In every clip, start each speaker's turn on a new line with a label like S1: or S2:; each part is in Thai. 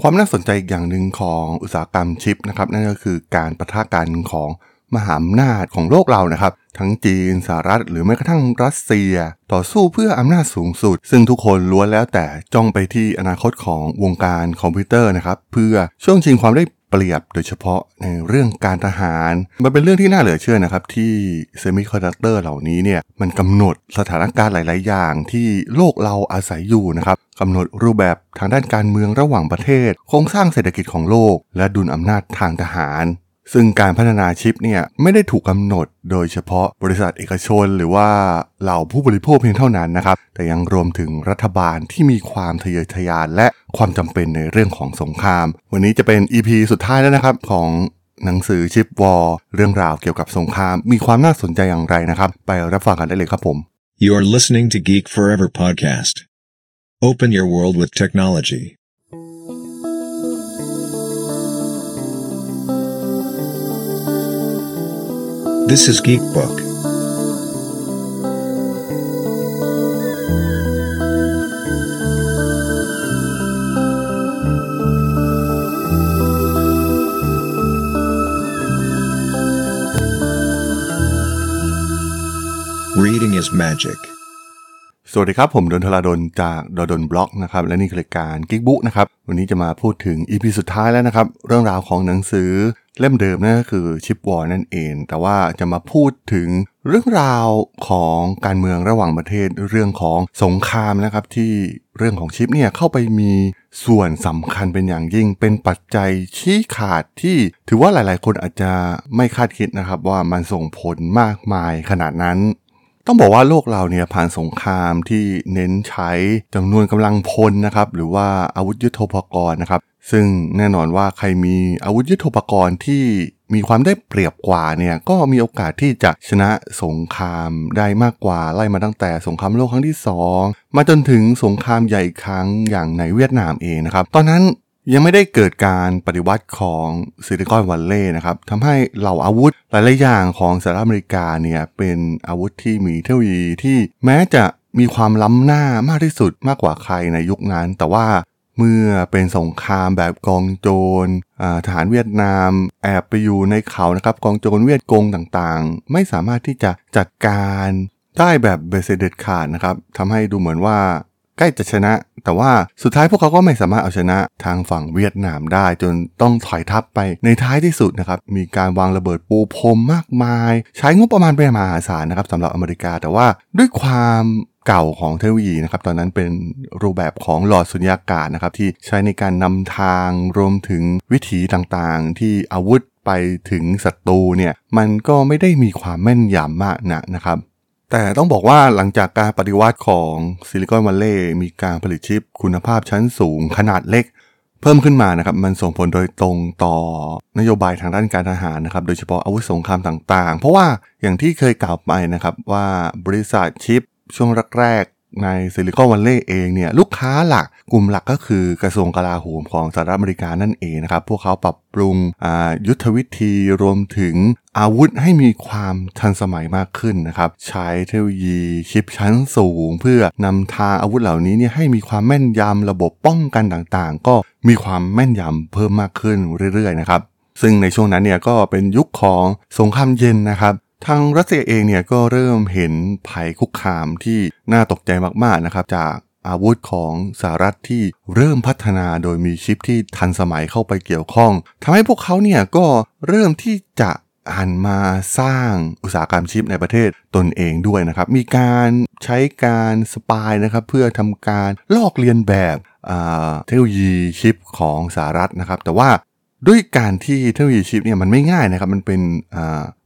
S1: ความน่าสนใจอีกอย่างหนึ่งของอุตสาหกรรมชิปนะครับนั่นก็คือการปะทะกันของมหาอำนาจของโลกเรานะครับ ทั้งจีนสหรัฐหรือแม้กระทั่งรัสเซีย ต่อสู้เพื่ออำนาจสูงสุด ซึ่งทุกคนล้วนแล้วแต่จ้องไปที่อนาคตของวงการคอมพิวเตอร์นะครับ เพื่อช่วงชิงความได้เปรียบโดยเฉพาะในเรื่องการทหาร มันเป็นเรื่องที่น่าเหลือเชื่อนะครับที่เซมิคอนดักเตอร์เหล่านี้เนี่ยมันกำหนดสถานการณ์หลาย ๆ อย่างที่โลกเราอาศัยอยู่นะครับ กำหนดรูปแบบทางด้านการเมืองระหว่างประเทศ โครงสร้างเศรษฐกิจของโลก และดุลอำนาจทางทหาร ซึ่งการพัฒนาชิปเนี่ยไม่ได้ถูกกำหนดโดยเฉพาะบริษัทเอกชน หรือว่าเหล่าผู้บริโภคเพียงเท่านั้นนะครับ แต่ยังรวมถึงรัฐบาลที่มีความทะเยอทะยานและความจำเป็นในเรื่องของสงคราม วันนี้จะเป็น EP สุดท้ายแล้วนะครับของหนังสือชิปวอลเรื่องราวเกี่ยวกับสงคราม มีความน่าสนใจอย่างไรนะครับ ไปรับฟังกันได้เลยครับผม
S2: You're listening to Geek Forever podcast. Open your world with technology. This is Geek Book. Reading is magic.
S1: สวัสดีครับ ผมด.ดลจาก ด.ดล็อกนะครับและนี่คือรายการ Geek Book นะครับวันนี้จะมาพูดถึง EP สุดท้ายแล้วนะครับ เรื่องราวของหนังสือเล่มเดิมนั่นก็คือ Chip War นั่นเอง แต่ว่าจะมาพูดถึงเรื่องราวของการเมืองระหว่างประเทศเรื่องของสงครามนะครับที่เรื่องของชิปเนี่ยเข้าไปมีส่วนสำคัญเป็นอย่างยิ่ง เป็นปัจจัยชี้ขาดที่ถือว่าหลาย ๆ คนอาจจะไม่คาดคิดนะครับว่ามันส่งผลมากมายขนาดนั้น ต้องบอกว่าโลกเราเนี่ยผ่านสงครามที่เน้นใช้จำนวนกำลังพลนะครับหรือว่าอาวุธยุทโธปกรณ์นะครับ ซึ่งแน่นอนว่าใครมีอาวุธยุทโธปกรณ์ที่มีความได้เปรียบกว่าเนี่ยก็มีโอกาสที่จะชนะสงครามได้มากกว่าไล่มาตั้งแต่สงครามโลกครั้งที่ 2 มาจนถึงสงครามใหญ่ครั้งอย่างในเวียดนามเองนะครับ ตอนนั้น ยังไม่ได้เกิดการปฏิวัติของซิลิคอนวัลเลย์นะครับทำให้เหล่าอาวุธหลายๆอย่างของสหรัฐอเมริกาเนี่ยเป็นอาวุธที่มีเทคโนโลยีที่แม้จะมีความล้ำหน้ามากที่สุดมากกว่าใครในยุคนั้น แต่ว่าเมื่อเป็นสงครามแบบกองโจรทหารเวียดนาม แอบไปอยู่ในเขานะครับกองโจรเวียดกงต่างๆ ไม่สามารถที่จะจัดการได้แบบเบสเด็ดขาดนะครับทำให้ดูเหมือนว่า ใกล้จะชนะ แต่ว่าสุดท้ายพวกเขาก็ไม่สามารถเอาชนะทางฝั่งเวียดนามได้ จนต้องถอยทัพไปในท้ายที่สุดนะครับมีการวางระเบิดปูพรมมากมาย ใช้งบประมาณเป็นมหาศาลนะครับสำหรับอเมริกาแต่ว่าด้วยความเก่าของเทคโนโลยีนะครับตอนนั้นเป็นรูปแบบของหลอดสุญญากาศนะครับที่ใช้ในการนำทางรวมถึงวิถีต่างๆ ที่อาวุธไปถึงศัตรูเนี่ยมันก็ไม่ได้มีความแม่นยำมากนะนะครับ แต่ต้องบอกว่าหลังจากการปฏิวัติของซิลิคอนวัลเลย์มีการผลิตชิปคุณภาพชั้นสูงขนาดเล็ก เพิ่มขึ้นมานะครับ มันส่งผลโดยตรงต่อนโยบายทางด้านการทหารนะครับ โดยเฉพาะอาวุธสงครามต่างๆ เพราะว่าอย่างที่เคยกล่าวไปนะครับว่าบริษัทชิปช่วงแรกๆ ในซิลิคอนวัลเลย์เองเนี่ยลูกค้าหลักกลุ่มหลักก็คือกระทรวงกลาโหมของสหรัฐอเมริกานั่นเองนะครับ พวกเขาปรับปรุงยุทธวิธีรวมถึงอาวุธให้มีความทันสมัยมากขึ้นนะครับ ใช้เทคโนโลยีชิปชั้นสูง เพื่อนำทางอาวุธเหล่านี้เนี่ยให้มีความแม่นยำระบบป้องกันต่างๆ ก็มีความแม่นยำเพิ่มมากขึ้นเรื่อยๆนะครับซึ่งในช่วงนั้นเนี่ยก็เป็นยุคของสงครามเย็นนะครับ ทางรัสเซียเองเนี่ยก็เริ่มเห็นภัยคุกคามที่น่าตกใจมากๆนะครับ จากอาวุธของสหรัฐที่เริ่มพัฒนาโดยมีชิปที่ทันสมัยเข้าไปเกี่ยวข้องทำให้พวกเขาเนี่ยก็เริ่มที่จะหันมาสร้างอุตสาหกรรมชิปในประเทศตนเองด้วยนะครับ มีการใช้การ spy นะครับเพื่อทำการลอกเลียนแบบเทคโนโลยีชิปของสหรัฐนะครับ แต่ว่าด้วยการที่เทคโนโลยีชิปเนี่ยมันไม่ง่ายนะครับ มันเป็น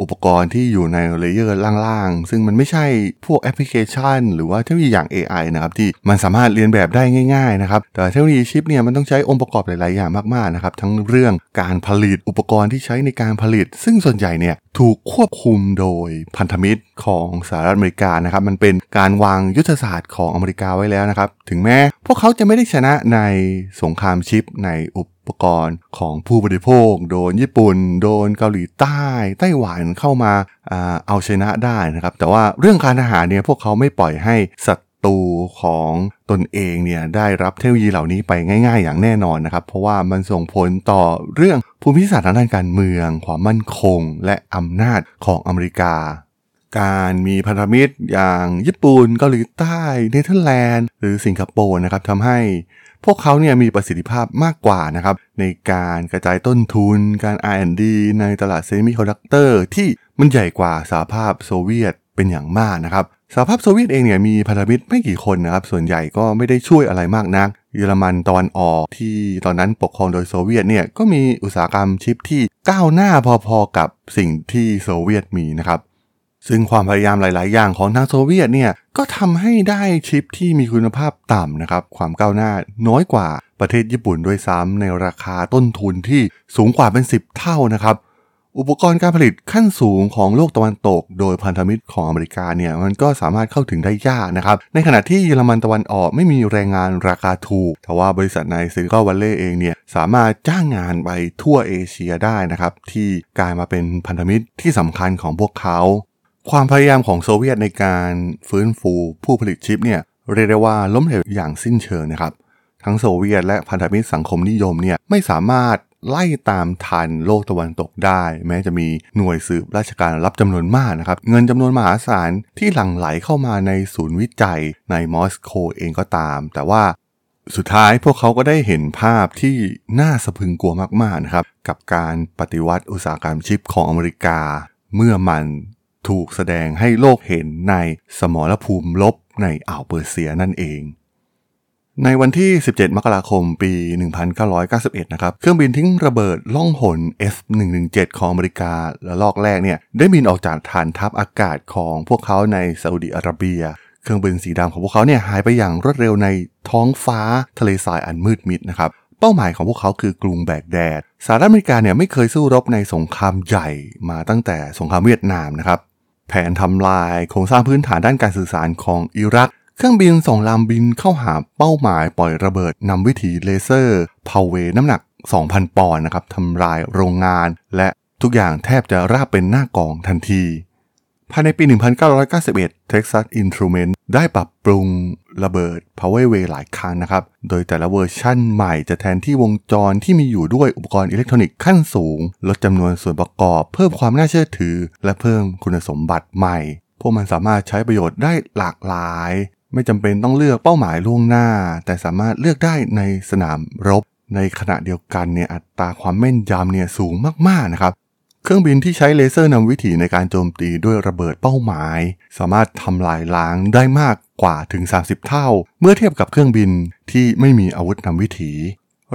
S1: อุปกรณ์ที่อยู่ใน layer ล่างๆ ซึ่งมันไม่ใช่พวกแอปพลิเคชัน หรือว่าเทคโนโลยีอย่าง AI นะครับที่มันสามารถเลียนแบบได้ง่ายๆนะครับแต่เทคโนโลยีชิปเนี่ยมันต้องใช้องค์ประกอบหลายๆอย่างมากๆนะครับทั้งเรื่องการผลิตอุปกรณ์ที่ใช้ในการผลิต ซึ่งส่วนใหญ่เนี่ยถูกควบคุมโดยพันธมิตรของสหรัฐอเมริกานะครับมันเป็นการวางยุทธศาสตร์ของอเมริกาไว้แล้วนะครับถึงแม้พวกเขาจะไม่ได้ชนะในสงครามชิปในอุปกรณ์ของผู้บริโภค โดนญี่ปุ่น โดนเกาหลีใต้ ไต้หวันเข้ามาเอาชนะได้นะครับ แต่ว่าเรื่องการทหารเนี่ยพวกเขาไม่ปล่อยให้ศัตรูของตนเองเนี่ยได้รับเทคโนโลยีเหล่านี้ไปง่าย ๆ อย่างแน่นอนนะครับ เพราะว่ามันส่งผลต่อเรื่องภูมิศาสตร์ทางด้านการเมือง ความมั่นคง และอำนาจของอเมริกา การมีพันธมิตรอย่างญี่ปุ่นเกาหลีใต้เนเธอร์แลนด์ หรือสิงคโปร์นะครับทำให้ พวกเขาเนี่ยมีประสิทธิภาพมากกว่านะครับในการกระจายต้นทุน การ R&D ในตลาดเซมิคอนดักเตอร์ที่มันใหญ่กว่าสหภาพโซเวียตเป็นอย่างมากนะครับสหภาพโซเวียตเองเนี่ยมีพันธมิตรไม่กี่คนนะครับ ส่วนใหญ่ก็ไม่ได้ช่วยอะไรมากนัก เยอรมันตะวันออกที่ตอนนั้นปกครองโดยโซเวียตเนี่ยก็มีอุตสาหกรรมชิปที่ก้าวหน้าพอๆกับสิ่งที่โซเวียตมีนะครับ ซึ่งความพยายามหลาย ๆ อย่างของทางโซเวียตเนี่ยก็ทำให้ได้ชิปที่มีคุณภาพต่ำนะครับ ความก้าวหน้าน้อยกว่าประเทศญี่ปุ่นด้วยซ้ำในราคาต้นทุนที่สูงกว่าเป็น 10 เท่านะครับ อุปกรณ์การผลิตขั้นสูงของโลกตะวันตก โดยพันธมิตรของอเมริกาเนี่ยมันก็สามารถเข้าถึงได้ยากนะครับ ในขณะที่เยอรมันตะวันออกไม่มีแรงงานราคาถูกแต่ว่าบริษัทในซิลิคอนวัลเลย์เองเนี่ยสามารถจ้างงานไปทั่วเอเชียได้นะครับที่กลายมาเป็นพันธมิตรที่สำคัญของพวกเขา ความพยายามของโซเวียตในการฟื้นฟูผู้ผลิตชิปเนี่ยเรียกได้ว่าล้มเหลวอย่างสิ้นเชิงนะครับ ทั้งโซเวียตและพันธมิตรสังคมนิยมเนี่ยไม่สามารถไล่ตามทันโลกตะวันตกได้ แม้จะมีหน่วยสืบราชการรับจำนวนมากนะครับ เงินจำนวนมหาศาลที่หลั่งไหลเข้ามาในศูนย์วิจัยในมอสโกเองก็ตาม แต่ว่าสุดท้ายพวกเขาก็ได้เห็นภาพที่น่าสะพึงกลัวมากๆนะครับ กับการปฏิวัติอุตสาหกรรมชิปของอเมริกา เมื่อมัน ถูกแสดงให้โลกเห็นในสมรภูมิลบในอ่าวเปอร์เซียนั่นเอง ในวันที่ 17 มกราคมปี 1991 นะครับ เครื่องบินทิ้งระเบิดล่องหน F117 ของอเมริกาและลอกแรกเนี่ย ได้บินออกจากฐานทัพอากาศของพวกเขาในซาอุดิอาระเบีย เครื่องบินสีดำของพวกเขาเนี่ยหายไปอย่างรวดเร็วในท้องฟ้าทะเลทรายอันมืดมิดนะครับเป้าหมายของพวกเขาคือกรุงแบกแดด สหรัฐอเมริกาเนี่ยไม่เคยสู้รบในสงครามใหญ่มาตั้งแต่สงครามเวียดนามนะครับ แผนทำลายโครงสร้างพื้นฐานด้านการสื่อสารของอิรัก เครื่องบินสองลำบินเข้าหาเป้าหมายปล่อยระเบิดนำวิถีเลเซอร์ Paveway น้ำหนัก 2,000 ปอนด์นะครับทำลายโรงงาน และทุกอย่างแทบจะราบเป็นหน้ากลองทันที ภายในปี 1991 Texas Instruments ได้ปรับปรุงระเบิด Paveway หลายครั้งนะครับ โดยแต่ละเวอร์ชั่นใหม่จะแทนที่วงจรที่มีอยู่ด้วยอุปกรณ์อิเล็กทรอนิกส์ขั้นสูง ลดจำนวนส่วนประกอบ เพิ่มความน่าเชื่อถือ และเพิ่มคุณสมบัติใหม่ พวกมันสามารถใช้ประโยชน์ได้หลากหลาย ไม่จำเป็นต้องเลือกเป้าหมายล่วงหน้า แต่สามารถเลือกได้ในสนามรบ ในขณะเดียวกันเนี่ยอัตราความแม่นยำเนี่ยสูงมากๆนะครับ เครื่องบินที่ใช้เลเซอร์นำวิถีในการโจมตีด้วยระเบิดเป้าหมาย สามารถทำลายล้างได้มากกว่าถึง 30 เท่า เมื่อเทียบกับเครื่องบินที่ไม่มีอาวุธนำวิถี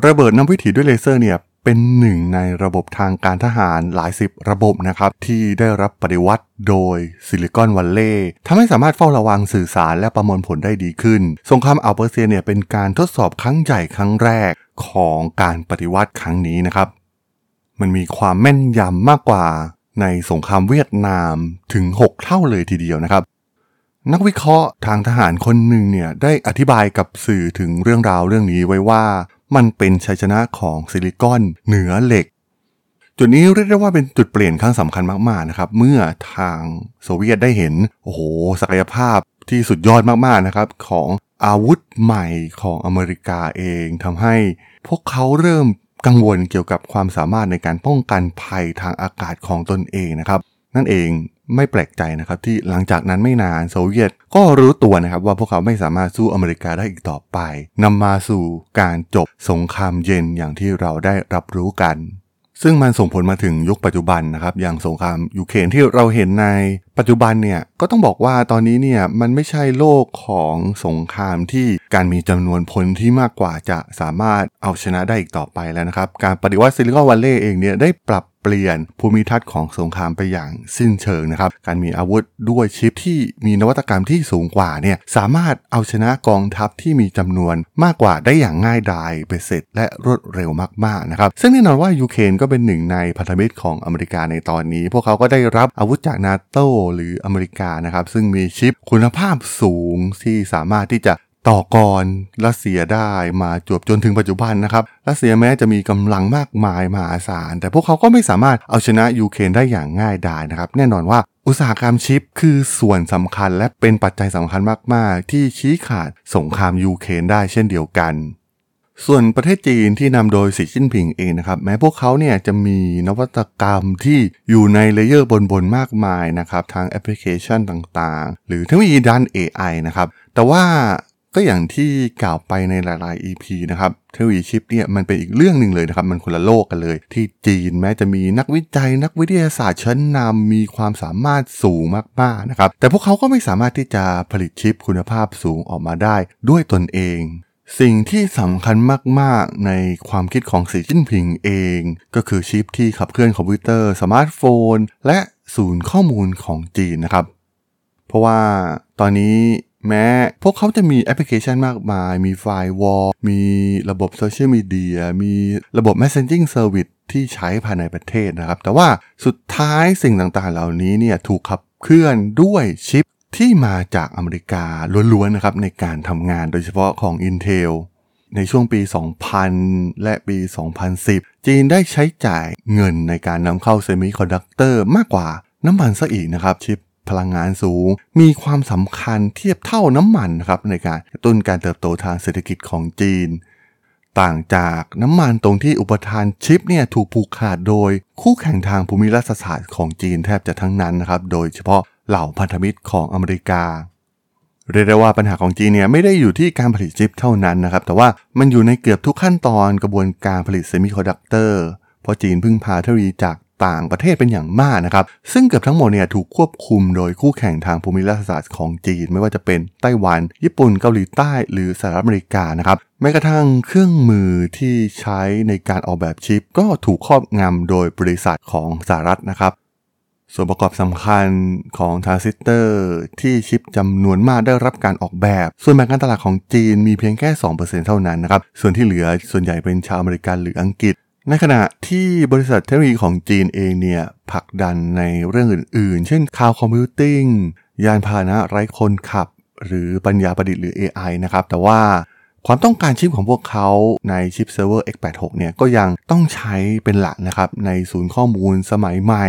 S1: ระเบิดนำวิถีด้วยเลเซอร์เนี่ยเป็นหนึ่งในระบบทางการทหารหลายสิบระบบนะครับ ที่ได้รับปฏิวัติโดยซิลิคอนวัลเลย์ทำให้สามารถเฝ้าระวังสื่อสารและประมวลผลได้ดีขึ้น สงครามอัลเปอร์เซียเนี่ยเป็นการทดสอบครั้งใหญ่ครั้งแรกของการปฏิวัติครั้งนี้นะครับ มันมีความแม่นยำมากกว่าในสงครามเวียดนามถึง 6 เท่าเลยทีเดียวนะครับ นักวิเคราะห์ทางทหารคนหนึ่งเนี่ยได้อธิบายกับสื่อถึงเรื่องราวเรื่องนี้ไว้ว่า มันเป็นชัยชนะของซิลิคอนเหนือเหล็ก จุดนี้เรียกได้ว่าเป็นจุดเปลี่ยนครั้งสำคัญมากๆนะครับ เมื่อทางโซเวียตได้เห็นโอ้โหศักยภาพที่สุดยอดมากๆนะครับของอาวุธใหม่ของอเมริกาเองทำให้พวกเขาเริ่ม กังวลเกี่ยวกับความสามารถในการป้องกันภัยทางอากาศของตนเองนะครับ นั่นเองไม่แปลกใจนะครับที่หลังจากนั้นไม่นานโซเวียตก็รู้ตัวนะครับว่าพวกเขาไม่สามารถสู้อเมริกาได้อีกต่อไปนำมาสู่การจบสงครามเย็นอย่างที่เราได้รับรู้กัน ซึ่งมันส่งผลมาถึงยุคปัจจุบันนะครับ อย่างสงครามยูเครนที่เราเห็นในปัจจุบันเนี่ยก็ต้องบอกว่าตอนนี้เนี่ยมันไม่ใช่โลกของสงครามที่การมีจำนวนพลที่มากกว่าจะสามารถเอาชนะได้อีกต่อไปแล้วนะครับ การปฏิวัติซิลิคอนวัลเลย์เองเนี่ยได้ปรับ เปลี่ยนภูมิทัศน์ของสงครามไปอย่างสิ้นเชิงนะครับ การมีอาวุธด้วยชิปที่มีนวัตกรรมที่สูงกว่าเนี่ยสามารถเอาชนะกองทัพที่มีจำนวนมากกว่าได้อย่างง่ายดายไปเสร็จและรวดเร็วมากๆนะครับ ซึ่งแน่นอนว่ายูเครนก็เป็นหนึ่งในพันธมิตรของอเมริกาในตอนนี้ พวกเขาก็ได้รับอาวุธจากนาโตหรืออเมริกานะครับซึ่งมีชิปคุณภาพสูงที่สามารถที่จะ ต่อกรรัสเซียได้มาจวบจนถึงปัจจุบันนะครับรัสเซียแม้จะมีกำลังมากมายมหาศาล แต่พวกเขาก็ไม่สามารถเอาชนะยูเครนได้อย่างง่ายดายนะครับ แน่นอนว่าอุตสาหกรรมชิปคือส่วนสำคัญและเป็นปัจจัยสำคัญมาก ๆ ที่ชี้ขาดสงครามยูเครนได้เช่นเดียวกันส่วนประเทศจีนที่นำโดยสีจิ้นผิงเองนะครับ แม้พวกเขาเนี่ยจะมีนวัตกรรมที่อยู่ใน layer บนๆมากมายนะครับทางแอปพลิเคชันต่างๆ หรือเทคโนโลยีด้าน AI นะครับ แต่ว่า ก็อย่างที่กล่าวไปในหลาย ๆ EP นะครับเทคโนโลยีชิปเนี่ยมันเป็นอีกเรื่องหนึ่งเลยนะครับ มันคนละโลกกันเลย ที่จีนแม้จะมีนักวิจัย นักวิทยาศาสตร์ชั้นนำมีความสามารถสูงมาก ๆ นะครับ แต่พวกเขาก็ไม่สามารถที่จะผลิตชิปคุณภาพสูงออกมาได้ด้วยตนเอง สิ่งที่สำคัญมาก ๆ ในความคิดของสีจิ้นผิงเอง ก็คือชิปที่ขับเคลื่อนคอมพิวเตอร์สมาร์ทโฟน และศูนย์ข้อมูลของจีนนะครับ เพราะว่าตอนนี้ แม้พวกเขาจะมีแอปพลิเคชันมากมาย มี firewall มีระบบโซเชียลมีเดีย มีระบบ Messaging Service ที่ใช้ภายในประเทศนะครับ แต่ว่าสุดท้ายสิ่งต่างๆเหล่านี้เนี่ยถูกขับเคลื่อนด้วยชิปที่มาจากอเมริกาล้วนๆนะครับในการทำงานโดยเฉพาะของ Intel ในช่วงปี 2000 และปี 2010 จีนได้ใช้จ่ายเงินในการนำเข้าเซมิคอนดักเตอร์มากกว่าน้ำมันซะอีกนะครับ ชิป พลังงานสูง มีความสำคัญเทียบเท่าน้ำมันครับในการกระตุ้นการเติบโตทางเศรษฐกิจของจีน ต่างจากน้ำมันตรงที่อุปทานชิปเนี่ยถูกผูกขาดโดยคู่แข่งทางภูมิรัฐศาสตร์ของจีนแทบจะทั้งนั้นนะครับโดยเฉพาะเหล่าพันธมิตรของอเมริกาเรียกได้ว่าปัญหาของจีนเนี่ยไม่ได้อยู่ที่การผลิตชิปเท่านั้นนะครับ แต่ว่ามันอยู่ในเกือบทุกขั้นตอนกระบวนการผลิตเซมิคอนดักเตอร์เพราะจีนพึ่งพาเทคโนโลยีจาก ต่างประเทศเป็นอย่างมากนะครับ ซึ่งเกือบทั้งหมดเนี่ยถูกควบคุมโดยคู่แข่งทางภูมิรัฐศาสตร์ของจีน ไม่ว่าจะเป็นไต้หวัน ญี่ปุ่นเกาหลีใต้ หรือสหรัฐอเมริกานะครับแม้กระทั่งเครื่องมือที่ใช้ในการออกแบบชิป ก็ถูกครอบงำโดยบริษัทของสหรัฐนะครับส่วนประกอบสำคัญของทรานซิสเตอร์ที่ชิปจำนวนมากได้รับการออกแบบ ส่วนแบ่งการตลาดของจีนมีเพียงแค่ 2%เท่านั้นนะครับ ส่วนที่เหลือส่วนใหญ่เป็นชาวอเมริกันหรืออังกฤษ ในขณะที่บริษัทเทคโนโลยีของจีนเองเนี่ยผลักดันในเรื่องอื่นๆ เช่น cloud computing ยานพาหนะไร้คนขับ หรือปัญญาประดิษฐ์หรือ AI นะครับ แต่ว่าความต้องการชิปของพวกเขาในชิปเซิร์ฟเวอร์ x86 เนี่ยก็ยังต้องใช้เป็นหลักนะครับ ในศูนย์ข้อมูลสมัยใหม่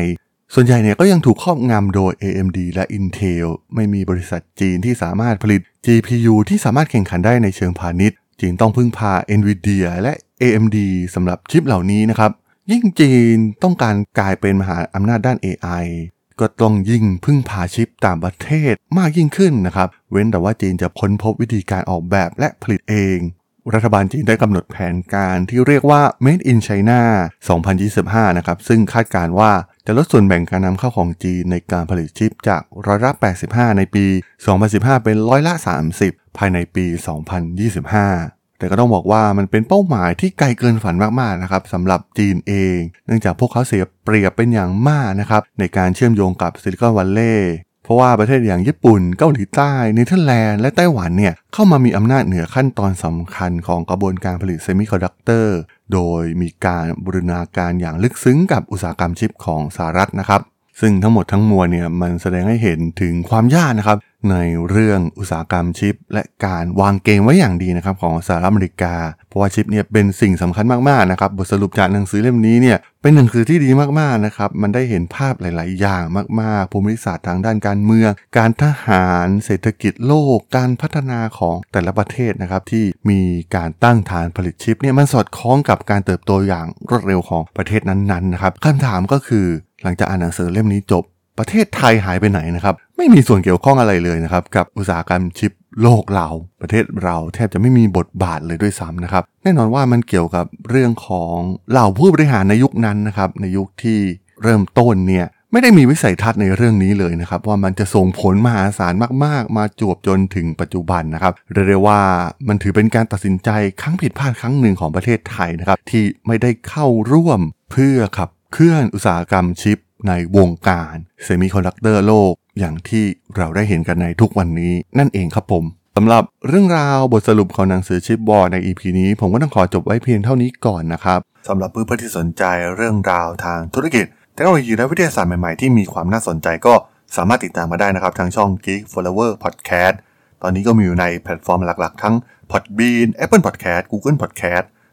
S1: ส่วนใหญ่เนี่ยก็ยังถูกครอบงำโดย AMD และ Intel ไม่มีบริษัทจีนที่สามารถผลิต GPU ที่สามารถแข่งขันได้ในเชิงพาณิชย์ จีนต้องพึ่งพา NVIDIA และ AMD สำหรับชิปเหล่านี้นะครับ ยิ่งจีนต้องการกลายเป็นมหาอำนาจด้าน AI ก็ต้องยิ่งพึ่งพาชิปต่างประเทศมากยิ่งขึ้นนะครับ เว้นแต่ว่าจีนจะค้นพบวิธีการออกแบบและผลิตเอง รัฐบาลจีนได้กำหนดแผนการที่เรียกว่า Made in China 2025 นะครับ ซึ่งคาดการว่าจะลดส่วนแบ่งการนำเข้าของจีนในการผลิตชิปจากร้อยละ 85 ในปี 2015 เป็นร้อยละ 30 ภายในปี 2025 แต่ก็ต้องบอกว่ามันเป็นเป้าหมายที่ไกลเกินฝันมากๆนะครับสำหรับจีนเอง เนื่องจากพวกเขาเสียเปรียบเป็นอย่างมากนะครับในการเชื่อมโยงกับซิลิคอนวัลเลย์เพราะว่าประเทศอย่างญี่ปุ่น เกาหลีใต้เนเธอร์แลนด์และไต้หวันเนี่ยเข้ามามีอำนาจเหนือขั้นตอนสำคัญของกระบวนการผลิตเซมิคอนดักเตอร์โดยมีการบูรณาการอย่างลึกซึ้งกับอุตสาหกรรมชิปของสหรัฐนะครับซึ่งทั้งหมดทั้งมวลเนี่ยมันแสดงให้เห็นถึงความยากนะครับ ในเรื่องอุตสาหกรรมชิป และการวางเกมไว้อย่างดีนะครับของสหรัฐอเมริกา เพราะว่าชิปเนี่ยเป็นสิ่งสำคัญมากๆนะครับบทสรุปจากหนังสือเล่มนี้เนี่ยเป็นหนังสือที่ดีมากๆนะครับมันได้เห็นภาพหลาย ๆ อย่างมากๆภูมิศาสตร์ทางด้านการเมือง การทหาร เศรษฐกิจโลก การพัฒนาของแต่ละประเทศนะครับที่มีการตั้งฐานผลิตชิปเนี่ยมันสอดคล้องกับการเติบโตอย่างรวดเร็วของประเทศนั้น ๆ นะครับคำถามก็คือหลังจากอ่านหนังสือเล่มนี้จบ ประเทศไทยหายไปไหนนะครับ ไม่มีส่วนเกี่ยวข้องอะไรเลยนะครับ กับอุตสาหกรรมชิปโลกเรา ประเทศเราแทบจะไม่มีบทบาทเลยด้วยซ้ำนะครับ แน่นอนว่ามันเกี่ยวกับเรื่องของเหล่าผู้บริหารในยุคนั้นนะครับ ในยุคที่เริ่มต้นเนี่ยไม่ได้มีวิสัยทัศน์ในเรื่องนี้เลยนะครับ ว่ามันจะส่งผลมหาศาลมาก ๆ มาจวบจนถึงปัจจุบันนะครับเรียกได้ว่ามันถือเป็นการตัดสินใจครั้งผิดพลาดครั้งหนึ่งของประเทศไทยนะครับ ที่ไม่ได้เข้าร่วมเพื่อขับเคลื่อนอุตสาหกรรมชิป ในวงการเซมิคอนดักเตอร์โลก อย่างที่เราได้เห็นกันในทุกวันนี้นั่นเองครับผมสำหรับเรื่องราวบทสรุปของหนังสือ Chip War ใน EP นี้ ผมก็ต้องขอจบไว้เพียงเท่านี้ก่อนนะครับสำหรับเพื่อนๆที่สนใจเรื่องราวทางธุรกิจเทคโนโลยีและวิทยาศาสตร์ใหม่ๆ ที่มีความน่าสนใจก็สามารถติดตามมาได้นะครับทางช่อง Geek Forever Podcast ตอนนี้ก็มีอยู่ในแพลตฟอร์มหลักๆ ทั้ง Podbean Apple Podcast Google Podcast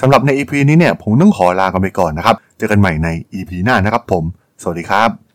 S1: สำหรับใน EP นี้เนี่ยผมต้องขอลากันไปก่อนนะครับ เจอกันใหม่ใน EP หน้านะครับผม สวัสดีครับ